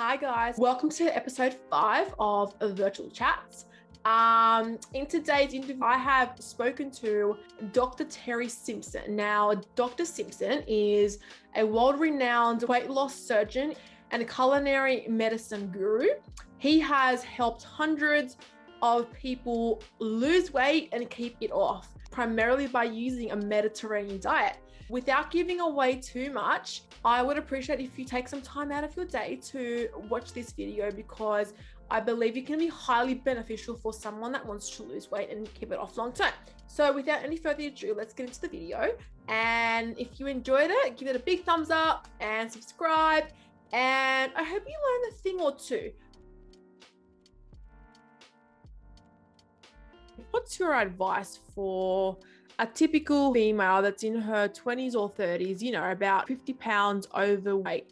Hi, guys. Welcome to episode five of Virtual Chats. Um, in today's interview, I have spoken to Dr. Terry Simpson. Now, Dr. Simpson is a world renowned weight loss surgeon and a culinary medicine guru. He has helped hundreds of people lose weight and keep it off, primarily by using a Mediterranean diet. Without giving away too much, I would appreciate if you take some time out of your day to watch this video because I believe it can be highly beneficial for someone that wants to lose weight and keep it off long term. So, without any further ado, let's get into the video. And if you enjoyed it, give it a big thumbs up and subscribe. And I hope you learned a thing or two. What's your advice for a typical female that's in her 20s or 30s, you know, about 50 pounds overweight,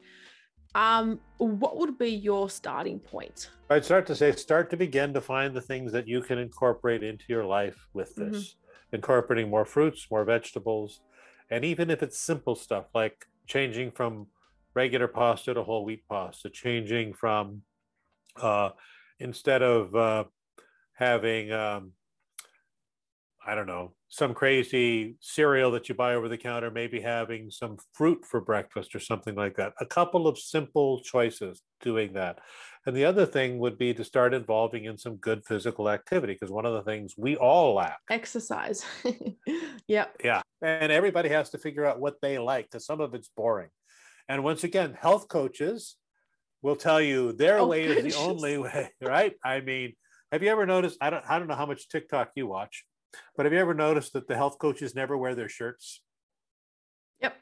um, what would be your starting point? I'd start to say, start to begin to find the things that you can incorporate into your life with this, mm-hmm. incorporating more fruits, more vegetables, and even if it's simple stuff like changing from regular pasta to whole wheat pasta, changing from uh, instead of uh, having um, I don't know, some crazy cereal that you buy over the counter, maybe having some fruit for breakfast or something like that. A couple of simple choices doing that. And the other thing would be to start involving in some good physical activity because one of the things we all lack exercise. yeah. Yeah. And everybody has to figure out what they like because some of it's boring. And once again, health coaches will tell you their oh, way goodness. is the only way, right? I mean, have you ever noticed? I don't I don't know how much TikTok you watch but have you ever noticed that the health coaches never wear their shirts? Yep.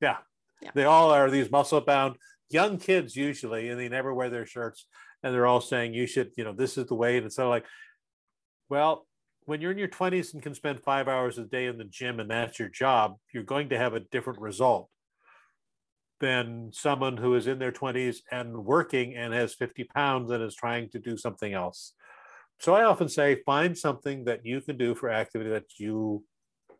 Yeah. Yep. They all are these muscle bound young kids usually, and they never wear their shirts. And they're all saying, you should, you know, this is the way. And it's sort of like, well, when you're in your 20s and can spend five hours a day in the gym and that's your job, you're going to have a different result than someone who is in their 20s and working and has 50 pounds and is trying to do something else. So I often say, find something that you can do for activity that you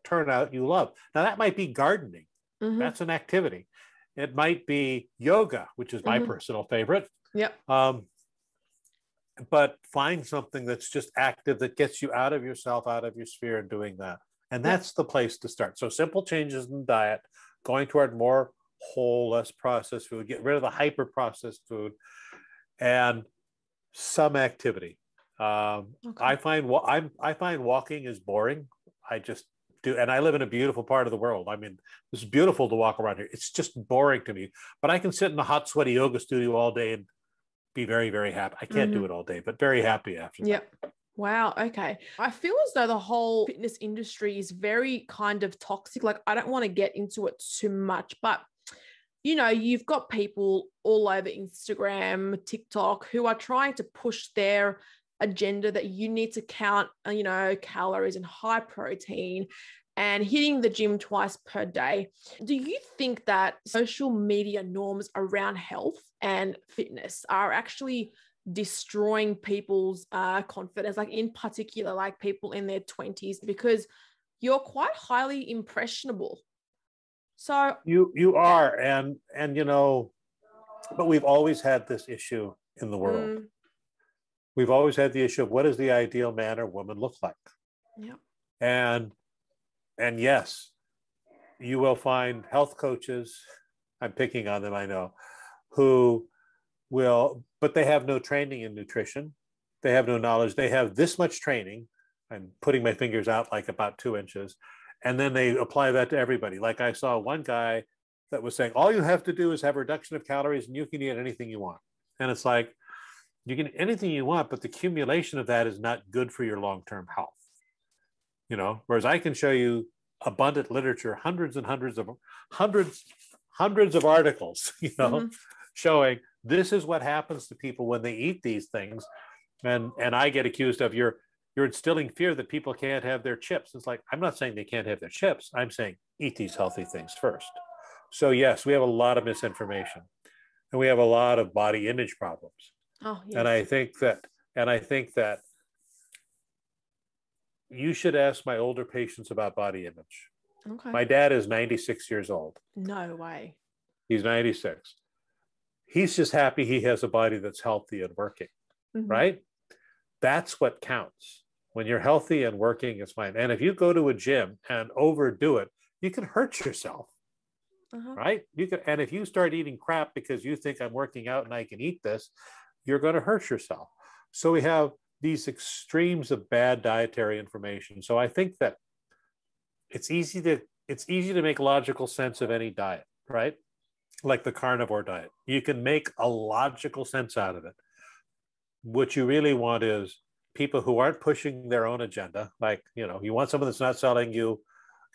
turn out you love. Now that might be gardening. Mm-hmm. That's an activity. It might be yoga, which is my mm-hmm. personal favorite. Yep. Um, but find something that's just active that gets you out of yourself, out of your sphere, and doing that. And that's the place to start. So simple changes in diet, going toward more whole, less processed food, get rid of the hyper processed food, and some activity. Um, okay. I find I'm I find walking is boring. I just do, and I live in a beautiful part of the world. I mean, it's beautiful to walk around here. It's just boring to me. But I can sit in a hot, sweaty yoga studio all day and be very, very happy. I can't mm-hmm. do it all day, but very happy after yep. that. Wow. Okay. I feel as though the whole fitness industry is very kind of toxic. Like, I don't want to get into it too much, but you know, you've got people all over Instagram, TikTok who are trying to push their agenda that you need to count, uh, you know, calories and high protein and hitting the gym twice per day. Do you think that social media norms around health and fitness are actually destroying people's uh, confidence, like in particular, like people in their 20s, because you're quite highly impressionable. So you you are, and and you know, but we've always had this issue in the world. Mm we've always had the issue of what does the ideal man or woman look like? Yeah. And and yes, you will find health coaches, I'm picking on them, I know, who will, but they have no training in nutrition. They have no knowledge. They have this much training. I'm putting my fingers out like about two inches. And then they apply that to everybody. Like I saw one guy that was saying, all you have to do is have a reduction of calories and you can eat anything you want. And it's like, you can anything you want, but the accumulation of that is not good for your long-term health. You know, whereas I can show you abundant literature, hundreds and hundreds of hundreds, hundreds of articles, you know, mm-hmm. showing this is what happens to people when they eat these things. And and I get accused of you're you're instilling fear that people can't have their chips. It's like I'm not saying they can't have their chips. I'm saying eat these healthy things first. So yes, we have a lot of misinformation and we have a lot of body image problems. Oh, yes. And I think that, and I think that you should ask my older patients about body image. Okay. My dad is 96 years old. No way. He's 96. He's just happy he has a body that's healthy and working, Mhm. right? That's what counts. When you're healthy and working, it's fine. And if you go to a gym and overdo it, you can hurt yourself, Uh-huh. right? You can, and if you start eating crap because you think I'm working out and I can eat this, you're going to hurt yourself. So we have these extremes of bad dietary information. So I think that it's easy to it's easy to make logical sense of any diet, right? Like the carnivore diet. You can make a logical sense out of it. What you really want is people who aren't pushing their own agenda. Like, you know, you want someone that's not selling you.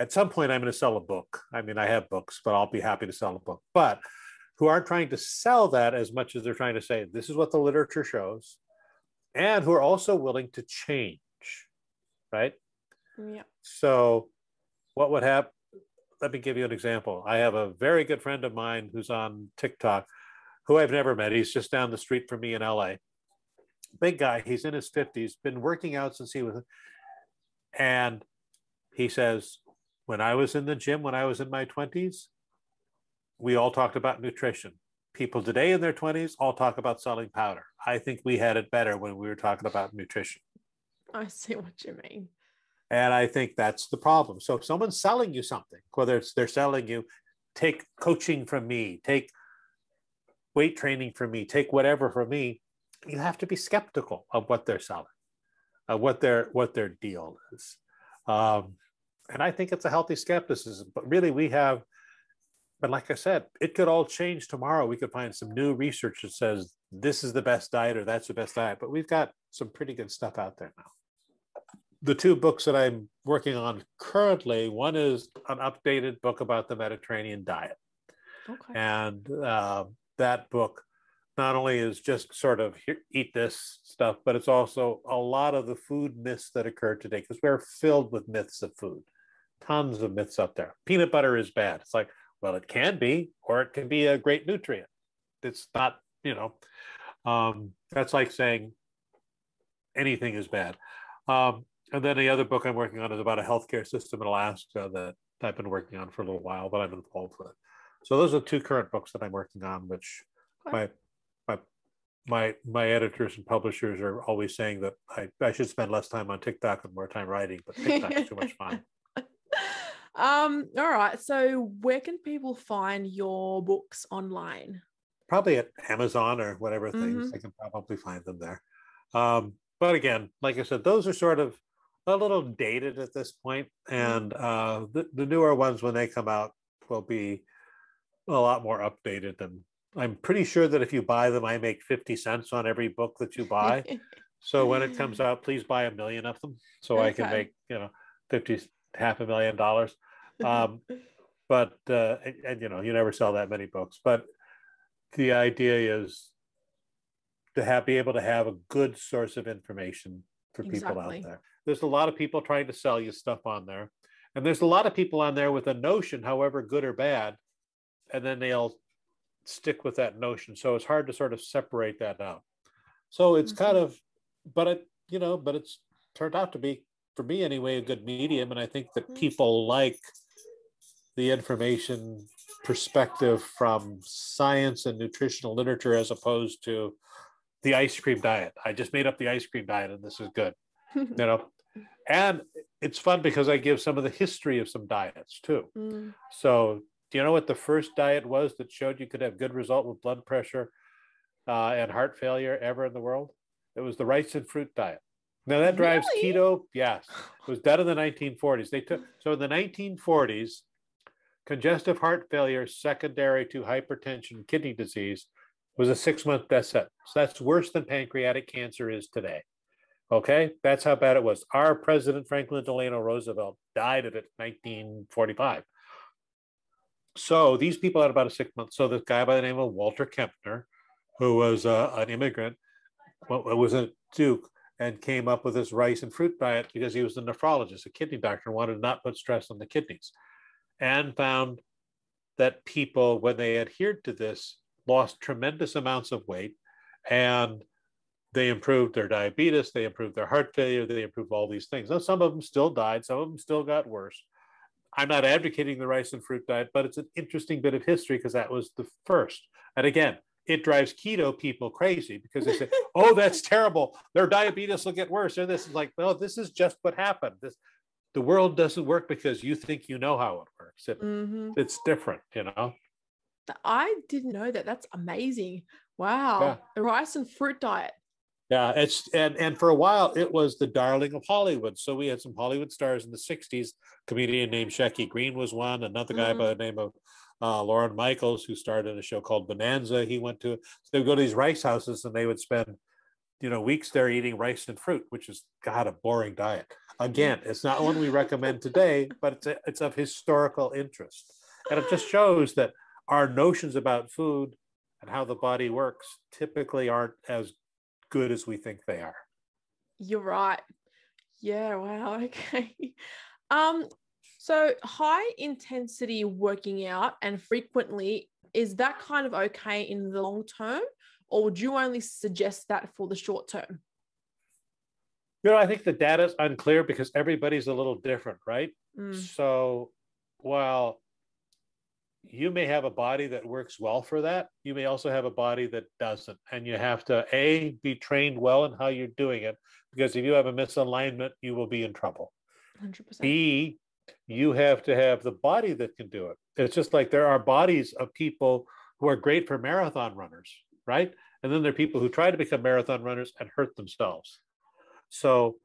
At some point, I'm going to sell a book. I mean, I have books, but I'll be happy to sell a book. But who aren't trying to sell that as much as they're trying to say, this is what the literature shows, and who are also willing to change, right? Yeah. So, what would happen? Let me give you an example. I have a very good friend of mine who's on TikTok, who I've never met. He's just down the street from me in LA. Big guy. He's in his 50s, been working out since he was. And he says, when I was in the gym, when I was in my 20s, we all talked about nutrition. People today in their 20s all talk about selling powder. I think we had it better when we were talking about nutrition. I see what you mean. And I think that's the problem. So if someone's selling you something, whether it's they're selling you, take coaching from me, take weight training from me, take whatever from me, you have to be skeptical of what they're selling, of what their what their deal is. Um, and I think it's a healthy skepticism. But really, we have. But like I said, it could all change tomorrow. We could find some new research that says this is the best diet or that's the best diet. But we've got some pretty good stuff out there now the two books that I'm working on currently, one is an updated book about the Mediterranean diet. Okay. And uh, that book not only is just sort of eat this stuff, but it's also a lot of the food myths that occur today because we're filled with myths of food. Tons of myths up there. Peanut butter is bad. It's like, well, it can be, or it can be a great nutrient. It's not, you know, um, that's like saying anything is bad. Um, and then the other book I'm working on is about a healthcare system in Alaska that I've been working on for a little while, but I'm involved with. So those are two current books that I'm working on, which my my my my editors and publishers are always saying that I, I should spend less time on TikTok and more time writing, but TikTok is too much fun. Um, all right. So where can people find your books online? Probably at Amazon or whatever things, Mhm. I can probably find them there. Um, but again, like I said, those are sort of a little dated at this point, and uh, the, the newer ones when they come out will be a lot more updated. And I'm pretty sure that if you buy them, I make 50 cents on every book that you buy. So when it comes out, please buy a million of them so I can make, you know, 50, half a million dollars. Um, but, uh, and, and, you know, you never sell that many books. But the idea is to have, be able to have a good source of information for people out there. There's a lot of people trying to sell you stuff on there. And there's a lot of people on there with a notion, however good or bad, and then they'll stick with that notion. So it's hard to sort of separate that out. So it's kind Mhm. of, but it, you know, but it's turned out to be, for me anyway, a good medium. And I think that Mhm. people like the information perspective from science and nutritional literature as opposed to the ice cream diet. I just made up the ice cream diet and this is good, you know. And it's fun because I give some of the history of some diets too. Mm, So, do you know what the first diet was that showed you could have good result with blood pressure uh, and heart failure ever in the world? It was the rice and fruit diet. Now that drives Really? keto. Yes, it was done in the 1940s. They took so in the 1940s, congestive heart failure secondary to hypertension, kidney disease, was a six-month death sentence. So that's worse than pancreatic cancer is today. Okay, that's how bad it was. Our president Franklin Delano Roosevelt died of it in 1945. So these people had about a six month. So this guy by the name of Walter Kempner, who was uh, an immigrant, well, was a Duke, and came up with this rice and fruit diet because he was a nephrologist, a kidney doctor, and wanted to not put stress on the kidneys, and found that people, when they adhered to this, lost tremendous amounts of weight, and they improved their diabetes, they improved their heart failure, they improved all these things. Now, some of them still died, some of them still got worse. I'm not advocating the rice and fruit diet, but it's an interesting bit of history because that was the first. And again, it drives keto people crazy because they say, "Oh, that's terrible. Their diabetes will get worse." Or this is like, "No, this is just what happened. This the world doesn't work because you think you know how it works. It, Mhm. It's different, you know." I didn't know that. That's amazing. Wow. A rice and fruit diet. Yeah, it's and and for a while it was the darling of Hollywood. So we had some Hollywood stars in the '60s. Comedian named Shecky Greene was one. Another guy Mhm. by the name of uh, Lorne Michaels, who started a show called Bonanza. He went to so they would go to these rice houses and they would spend, you know, weeks there eating rice and fruit, which is God a boring diet. Again, it's not one we recommend today, but it's a, it's of historical interest, and it just shows that our notions about food and how the body works typically aren't as good as we think they are. You're right. Yeah, wow. Okay. Um, so high intensity working out and frequently, is that kind of okay in the long term? Or would you only suggest that for the short term? You know, I think the data is unclear because everybody's a little different, right? Mm, So while you may have a body that works well for that, you may also have a body that doesn't. And you have to A, be trained well in how you're doing it, because if you have a misalignment, you will be in trouble. 100%. B, you have to have the body that can do it. It's just like there are bodies of people who are great for marathon runners, right? And then there are people who try to become marathon runners and hurt themselves. So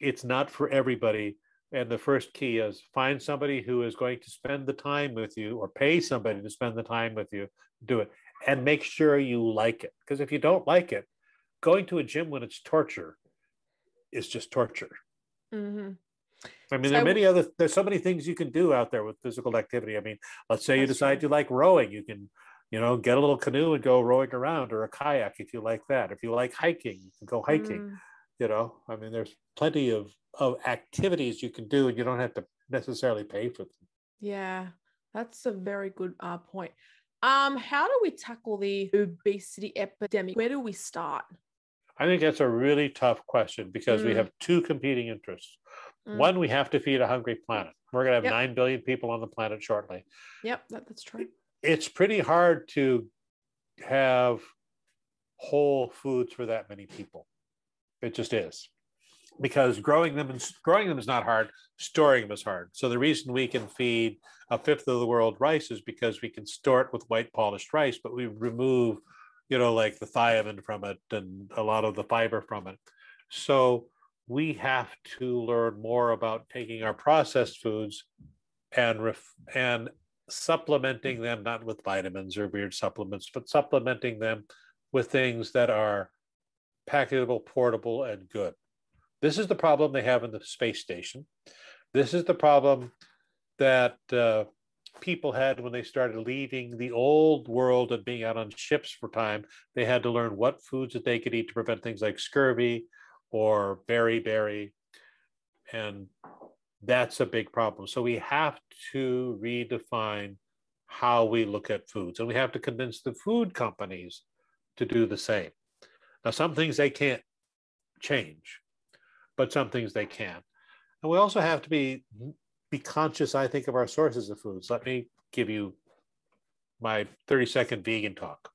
it's not for everybody. And the first key is find somebody who is going to spend the time with you or pay somebody to spend the time with you, do it, and make sure you like it. Because if you don't like it, going to a gym when it's torture is just torture. Mhm. I mean, there are So- many other. There's so many things you can do out there with physical activity. I mean, let's say you decide true. you like rowing, you can, you know, get a little canoe and go rowing around, or a kayak if you like that. If you like hiking, you can go hiking. Mm, You know, I mean, there's plenty of of activities you can do, and you don't have to necessarily pay for them. yeah, that's a very good uh, point. Um, how do we tackle the obesity epidemic? Where do we start? I think that's a really tough question because we Mm. have two competing interests. Mm, One, we have to feed a hungry planet. We're going to have Yep. nine billion people on the planet shortly. Yep, that, that's true. it's pretty hard to have whole foods for that many people. It just is. Because growing them and growing them is not hard, storing them is hard. So the reason we can feed a fifth of the world rice is because we can store it with white polished rice, but we remove, you know, like the thiamine from it and a lot of the fiber from it. So we have to learn more about taking our processed foods and ref- and supplementing them not with vitamins or weird supplements, but supplementing them with things that are packable, portable, and good. This is the problem they have in the space station. This is the problem that uh, people had when they started leaving the old world and being out on ships for time. They had to learn what foods that they could eat to prevent things like scurvy or beriberi. And that's a big problem. So we have to redefine how we look at foods, and we have to convince the food companies to do the same. Now, some things they can't change, but some things they can. And we also have to be be conscious, I think, of our sources of foods. Let me give you my 30 second vegan talk.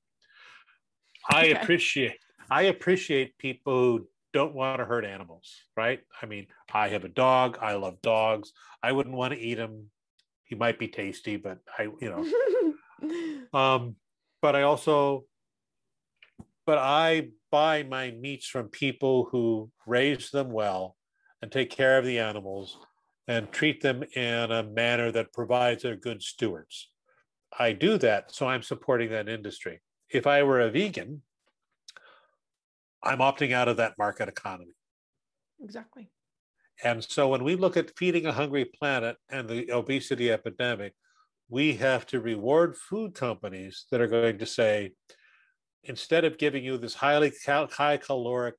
I Okay. appreciate I appreciate people who don't want to hurt animals, right? I mean, I have a dog. I love dogs. I wouldn't want to eat him. He might be tasty, but I, you know, um, but I also, but I buy my meats from people who raise them well and take care of the animals and treat them in a manner that provides they're good stewards. I do that, so I'm supporting that industry. If I were a vegan, I'm opting out of that market economy. exactly. And so when we look at feeding a hungry planet and the obesity epidemic, we have to reward food companies that are going to say, instead of giving you this highly cal- high caloric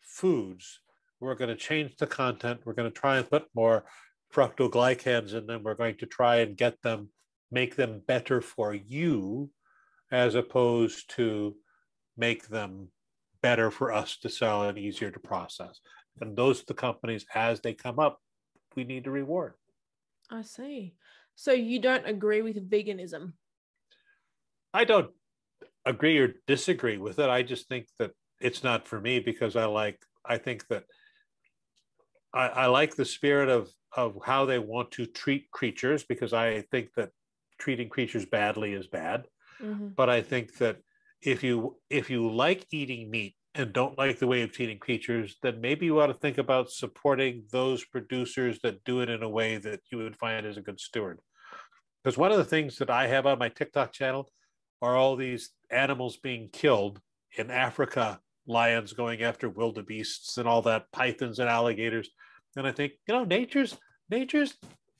foods, we're going to change the content. We're going to try and put more fructoglycans in them. We're going to try and get them, make them better for you, as opposed to make them better for us to sell and easier to process. And those are the companies as they come up, we need to reward. I see. So you don't agree with veganism? I don't agree or disagree with it. I just think that it's not for me because I like I think that I, I like the spirit of of how they want to treat creatures because I think that treating creatures badly is bad. Mm-hmm. But I think that if you if you like eating meat and don't like the way of treating creatures, then maybe you ought to think about supporting those producers that do it in a way that you would find as a good steward. Because one of the things that I have on my TikTok channel are all these animals being killed in Africa, lions going after wildebeests and all that, pythons and alligators. And I think, you know, nature's nature's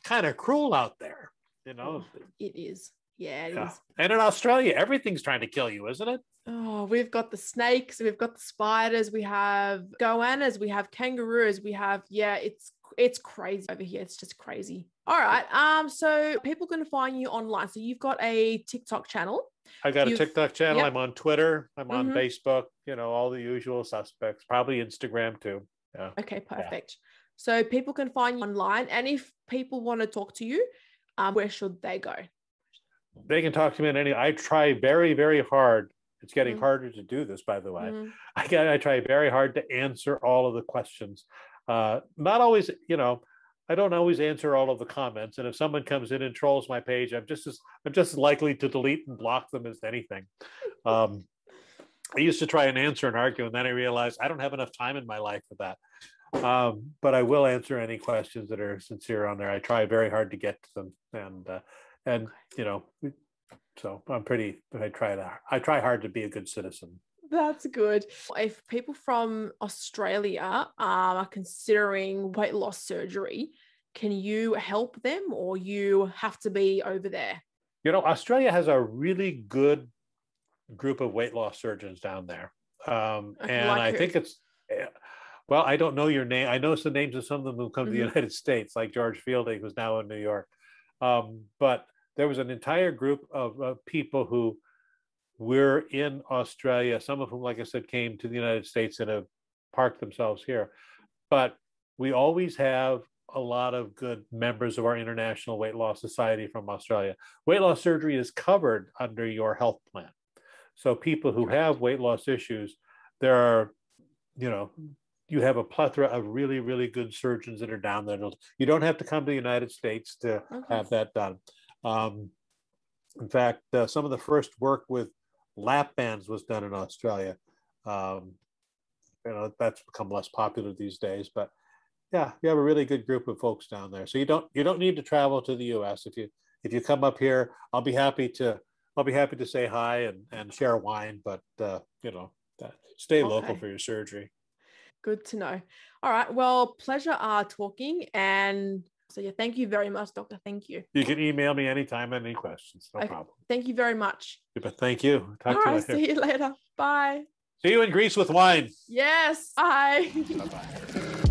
kind of cruel out there. You know, it is. Yeah, yeah. And in Australia, everything's trying to kill you, isn't it? Oh, we've got the snakes, we've got the spiders, we have goannas, we have kangaroos, we have yeah, it's it's crazy over here. It's just crazy. All right. Um, so people can find you online. So you've got a TikTok channel. I got you've, a TikTok channel. Yep. I'm on Twitter. I'm on mm-hmm. Facebook. You know, all the usual suspects. Probably Instagram too. Yeah. Okay, perfect. Yeah. So people can find you online, and if people want to talk to you, um, where should they go? They can talk to me at any. I try very, very hard. It's getting mm-hmm. harder to do this, by the way. Mm-hmm. I, I try very hard to answer all of the questions. Uh, not always, you know, I don't always answer all of the comments. And if someone comes in and trolls my page, I'm just as I'm just as likely to delete and block them as anything. Um, I used to try and answer and argue, and then I realized I don't have enough time in my life for that. Um, but I will answer any questions that are sincere on there. I try very hard to get to them, and uh, and you know, so I'm pretty. I try to. I try hard to be a good citizen. That's good. If people from Australia are considering weight loss surgery, can you help them, or you have to be over there? You know, Australia has a really good group of weight loss surgeons down there, um, and like I think it's well, I don't know your name. I know some names of some of them who come mm-hmm. to the mm-hmm. United States, like George Fielding, who's now in New York. Um, but there was an entire group of uh, people who were in Australia, some of whom, like I said, came to the United States and have parked themselves here. But we always have a lot of good members of our International Weight Loss Society from Australia. Weight loss surgery is covered under your health plan. So people who have weight loss issues, there are, you know, you have a plethora of really, really good surgeons that are down there. You don't have to come to the United States to okay. have that done. Um, in fact, uh, some of the first work with lap bands was done in Australia. Um, you know, that's become less popular these days, but yeah, you have a really good group of folks down there. So you don't you don't need to travel to the U.S. if you if you come up here. I'll be happy to I'll be happy to say hi and and share wine, but uh, you know, stay okay. local for your surgery. Good to know. All right. Well, pleasure uh, talking. And so, yeah, thank you very much, Doctor. Thank you. You can email me anytime, any questions. No okay. problem. Thank you very much. Yeah, but thank you. Talk All to right, you later. See you later. Bye. See you in Greece with wine. Yes. Bye bye.